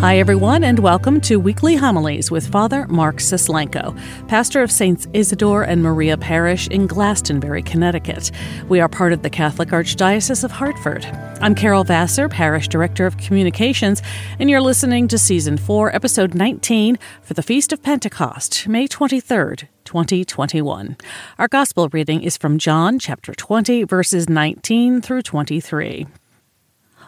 Hi, everyone, and welcome to Weekly Homilies with Father Mark Suslenko, pastor of Saints Isidore and Maria Parish in Glastonbury, Connecticut. We are part of the Catholic Archdiocese of Hartford. I'm Carol Vassar, Parish Director of Communications, and you're listening to Season 4, Episode 19 for the Feast of Pentecost, May 23rd, 2021. Our Gospel reading is from John chapter 20, verses 19 through 23.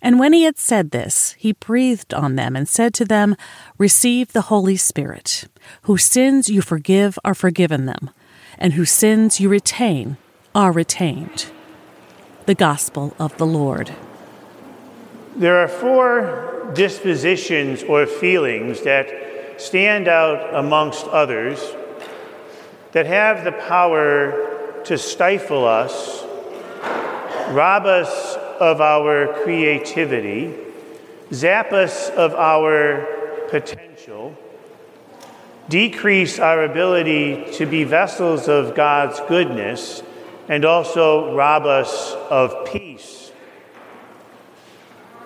And when he had said this, he breathed on them and said to them, Receive the Holy Spirit. Whose sins you forgive are forgiven them, and whose sins you retain are retained. The Gospel of the Lord. There are four dispositions or feelings that stand out amongst others that have the power to stifle us, rob us of our creativity, zap us of our potential, decrease our ability to be vessels of God's goodness, and also rob us of peace.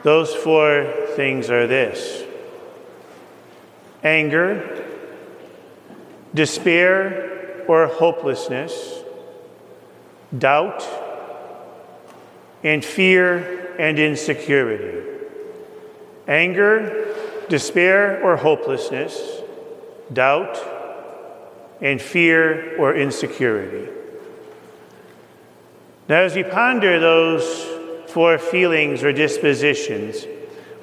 Those four things are this anger, despair or hopelessness, doubt, and fear and insecurity. Anger, despair or hopelessness, doubt, and fear or insecurity. Now, as we ponder those four feelings or dispositions,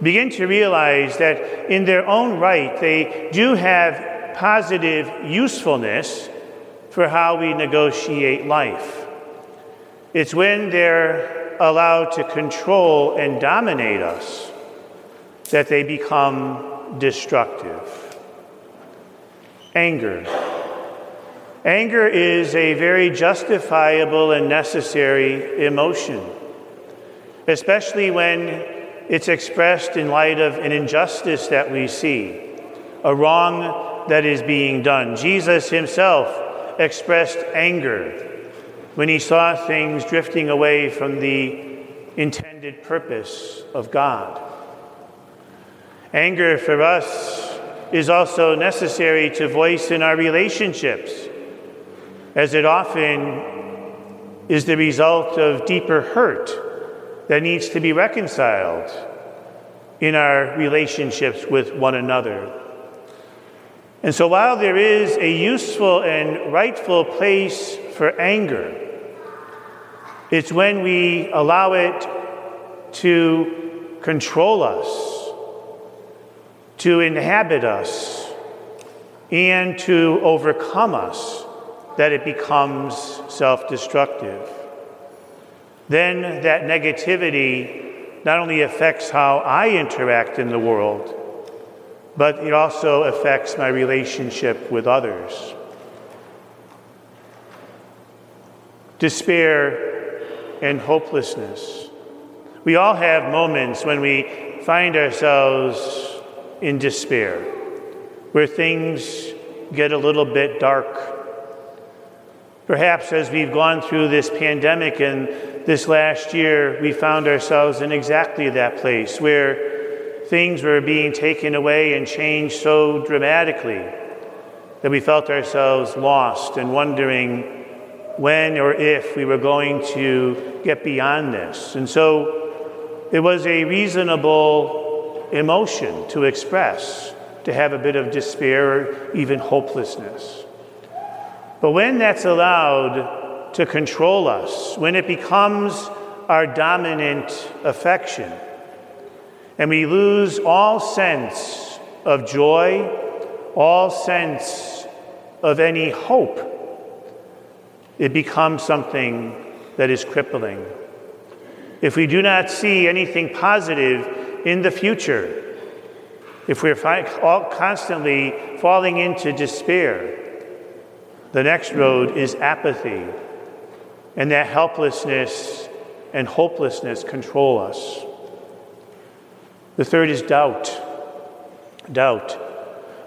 begin to realize that in their own right, they do have positive usefulness for how we negotiate life. It's when they're allowed to control and dominate us that they become destructive. Anger. Anger is a very justifiable and necessary emotion, especially when it's expressed in light of an injustice that we see, a wrong that is being done. Jesus himself expressed anger when he saw things drifting away from the intended purpose of God. Anger for us is also necessary to voice in our relationships, as it often is the result of deeper hurt that needs to be reconciled in our relationships with one another. And so, while there is a useful and rightful place for anger, it's when we allow it to control us, to inhabit us, and to overcome us that it becomes self destructive. Then that negativity not only affects how I interact in the world, but it also affects my relationship with others. Despair and hopelessness. We all have moments when we find ourselves in despair, where things get a little bit dark. Perhaps as we've gone through this pandemic and this last year, we found ourselves in exactly that place where things were being taken away and changed so dramatically that we felt ourselves lost and wondering when or if we were going to get beyond this. And so it was a reasonable emotion to express, to have a bit of despair or even hopelessness. But when that's allowed to control us, when it becomes our dominant affection, and we lose all sense of joy, all sense of any hope it becomes something that is crippling. If we do not see anything positive in the future, if we're constantly falling into despair, The next road is apathy, and that helplessness and hopelessness control us. The third is doubt. Doubt.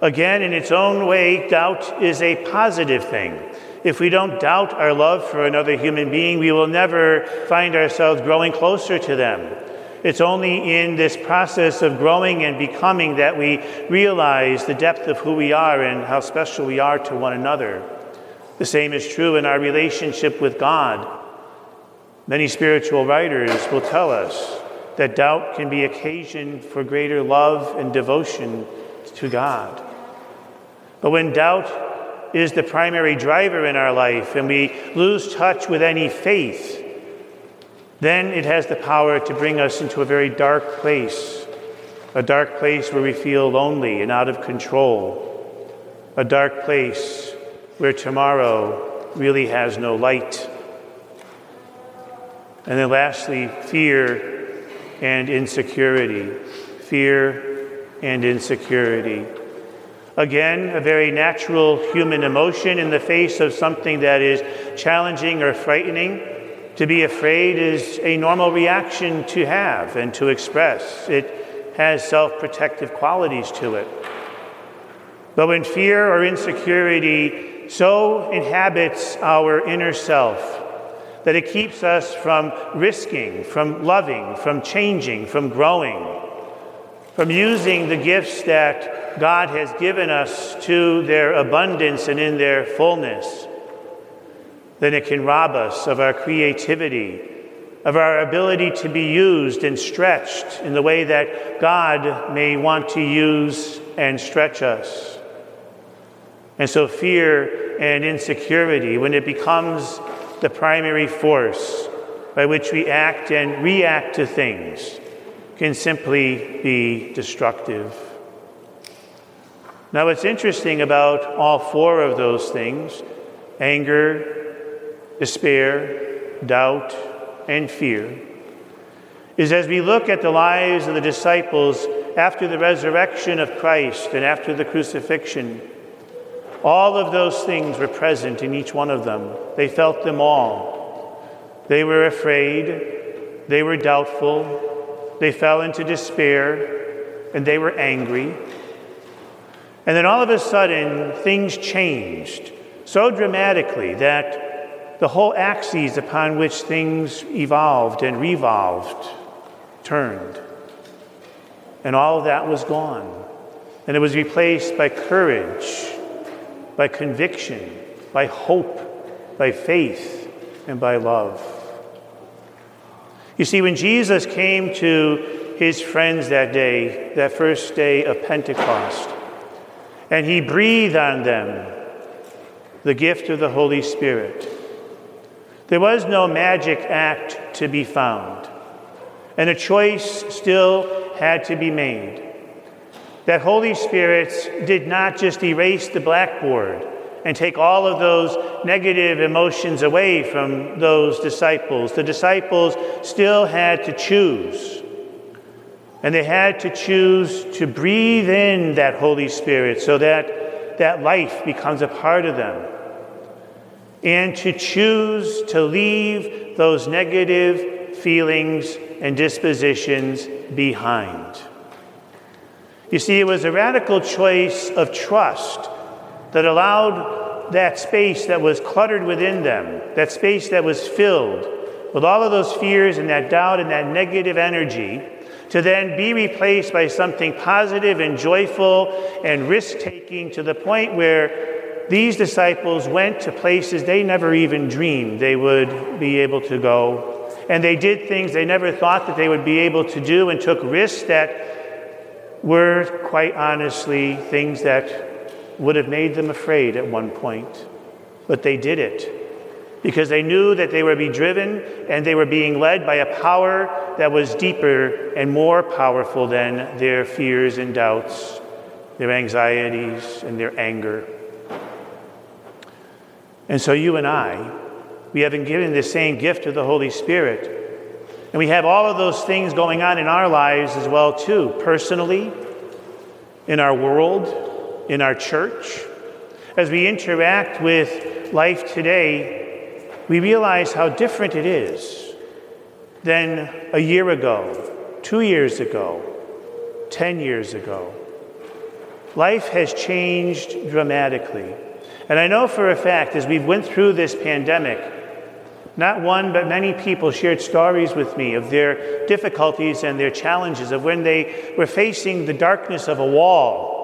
Again, in its own way, doubt is a positive thing. If we don't doubt our love for another human being, we will never find ourselves growing closer to them. It's only in this process of growing and becoming that we realize the depth of who we are and how special we are to one another. The same is true in our relationship with God. Many spiritual writers will tell us that doubt can be occasion for greater love and devotion to God. But when doubt is the primary driver in our life and we lose touch with any faith, then it has the power to bring us into a very dark place, a dark place where we feel lonely and out of control, a dark place where tomorrow really has no light. And then lastly, fear and insecurity. Fear and insecurity. Again, a very natural human emotion in the face of something that is challenging or frightening. To be afraid is a normal reaction to have and to express. It has self protective qualities to it. But when fear or insecurity so inhabits our inner self that it keeps us from risking, from loving, from changing, from growing, from using the gifts that God has given us to their abundance and in their fullness, then it can rob us of our creativity, of our ability to be used and stretched in the way that God may want to use and stretch us. And so, fear and insecurity, when it becomes the primary force by which we act and react to things, can simply be destructive. Now, what's interesting about all four of those things anger, despair, doubt, and fear is as we look at the lives of the disciples after the resurrection of Christ and after the crucifixion, all of those things were present in each one of them. They felt them all. They were afraid, they were doubtful, they fell into despair, and they were angry. And then all of a sudden, things changed so dramatically that the whole axes upon which things evolved and revolved turned. And all of that was gone. And it was replaced by courage, by conviction, by hope, by faith, and by love. You see, when Jesus came to his friends that day, that first day of Pentecost, and he breathed on them the gift of the Holy Spirit, there was no magic act to be found, and a choice still had to be made. That Holy Spirit did not just erase the blackboard and take all of those negative emotions away from those disciples. The disciples still had to choose. And they had to choose to breathe in that Holy Spirit so that that life becomes a part of them and to choose to leave those negative feelings and dispositions behind. You see, it was a radical choice of trust that allowed that space that was cluttered within them, that space that was filled with all of those fears and that doubt and that negative energy, to then be replaced by something positive and joyful and risk taking to the point where these disciples went to places they never even dreamed they would be able to go. And they did things they never thought that they would be able to do and took risks that were, quite honestly, things that would have made them afraid at one point. But they did it because they knew that they would be driven and they were being led by a power that was deeper and more powerful than their fears and doubts, their anxieties and their anger. And so you and I, we have been given the same gift of the Holy Spirit. And we have all of those things going on in our lives as well too, personally, in our world, in our church. As we interact with life today, we realize how different it is than a year ago, two years ago, 10 years ago. Life has changed dramatically. And I know for a fact, as we've went through this pandemic, not one, but many people shared stories with me of their difficulties and their challenges, of when they were facing the darkness of a wall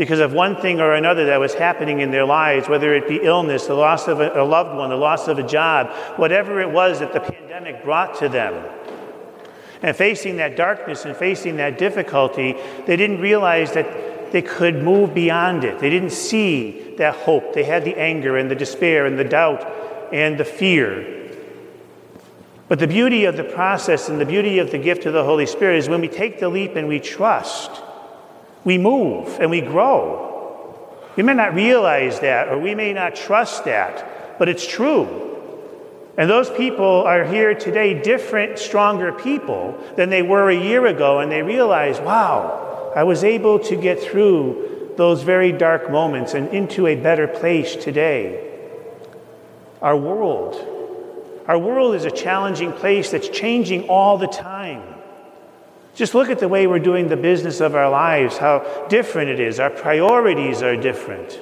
because of one thing or another that was happening in their lives, whether it be illness, the loss of a, loved one, the loss of a job, whatever it was that the pandemic brought to them. And facing that darkness and facing that difficulty, they didn't realize that they could move beyond it. They didn't see that hope. They had the anger and the despair and the doubt and the fear. But the beauty of the process and the beauty of the gift of the Holy Spirit is when we take the leap and we trust, we move and we grow. We may not realize that or we may not trust that, but it's true. And those people are here today, different, stronger people than they were a year ago, and they realize, wow, I was able to get through those very dark moments and into a better place today. Our world, our world is a challenging place that's changing all the time. Just look at the way we're doing the business of our lives, how different it is. Our priorities are different.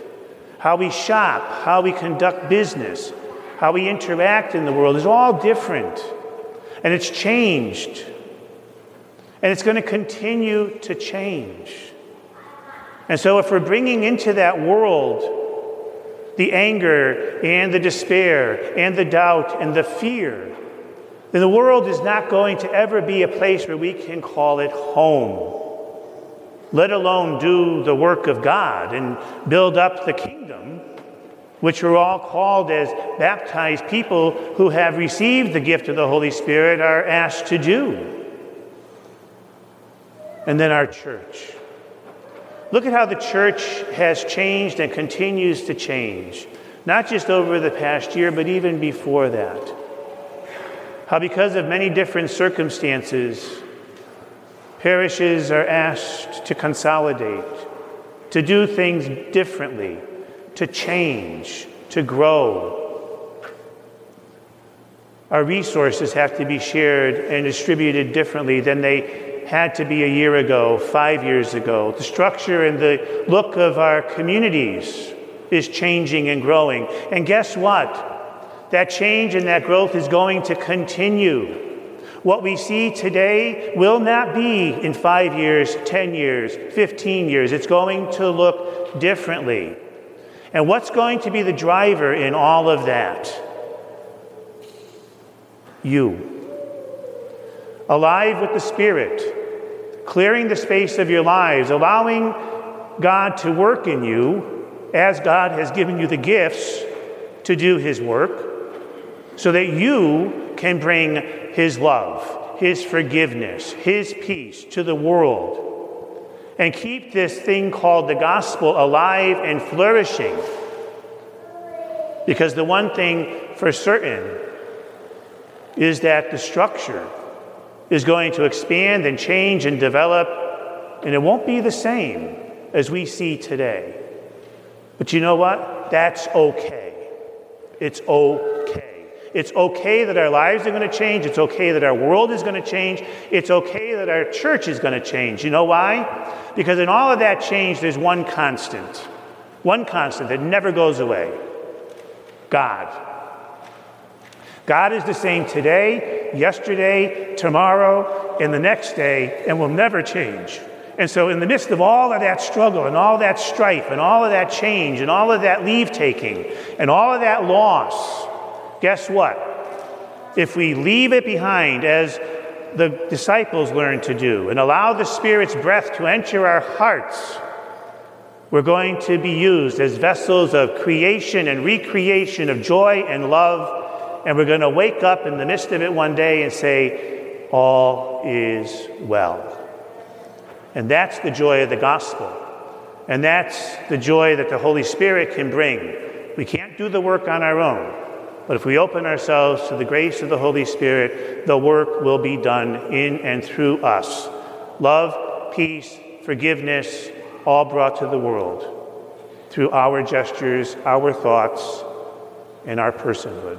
How we shop, how we conduct business, how we interact in the world is all different. And it's changed. And it's going to continue to change. And so, if we're bringing into that world the anger and the despair and the doubt and the fear, the world is not going to ever be a place where we can call it home, let alone do the work of God and build up the kingdom, which we're all called as baptized people who have received the gift of the Holy Spirit are asked to do. And then our church. Look at how the church has changed and continues to change, not just over the past year, but even before that. How, because of many different circumstances, parishes are asked to consolidate, to do things differently, to change, to grow. Our resources have to be shared and distributed differently than they had to be a year ago, five years ago. The structure and the look of our communities is changing and growing. And guess what? That change and that growth is going to continue. What we see today will not be in five years, 10 years, 15 years. It's going to look differently. And what's going to be the driver in all of that? You. Alive with the Spirit clearing the space of your lives, allowing God to work in you as God has given you the gifts to do His work, so that you can bring His love, His forgiveness, His peace to the world. And keep this thing called the gospel alive and flourishing. Because the one thing for certain is that the structure is going to expand and change and develop, and it won't be the same as we see today. But you know what? That's okay. It's okay. It's okay that our lives are going to change. It's okay that our world is going to change. It's okay that our church is going to change. You know why? Because in all of that change, there's one constant. One constant that never goes away God. God is the same today, yesterday, tomorrow, and the next day, and will never change. And so, in the midst of all of that struggle and all that strife and all of that change and all of that leave taking and all of that loss, guess what? If we leave it behind as the disciples learned to do and allow the Spirit's breath to enter our hearts, we're going to be used as vessels of creation and recreation of joy and love and we're going to wake up in the midst of it one day and say, All is well. And that's the joy of the gospel. And that's the joy that the Holy Spirit can bring. We can't do the work on our own. But if we open ourselves to the grace of the Holy Spirit, the work will be done in and through us. Love, peace, forgiveness, all brought to the world. through our gestures, our thoughts, and our personhood.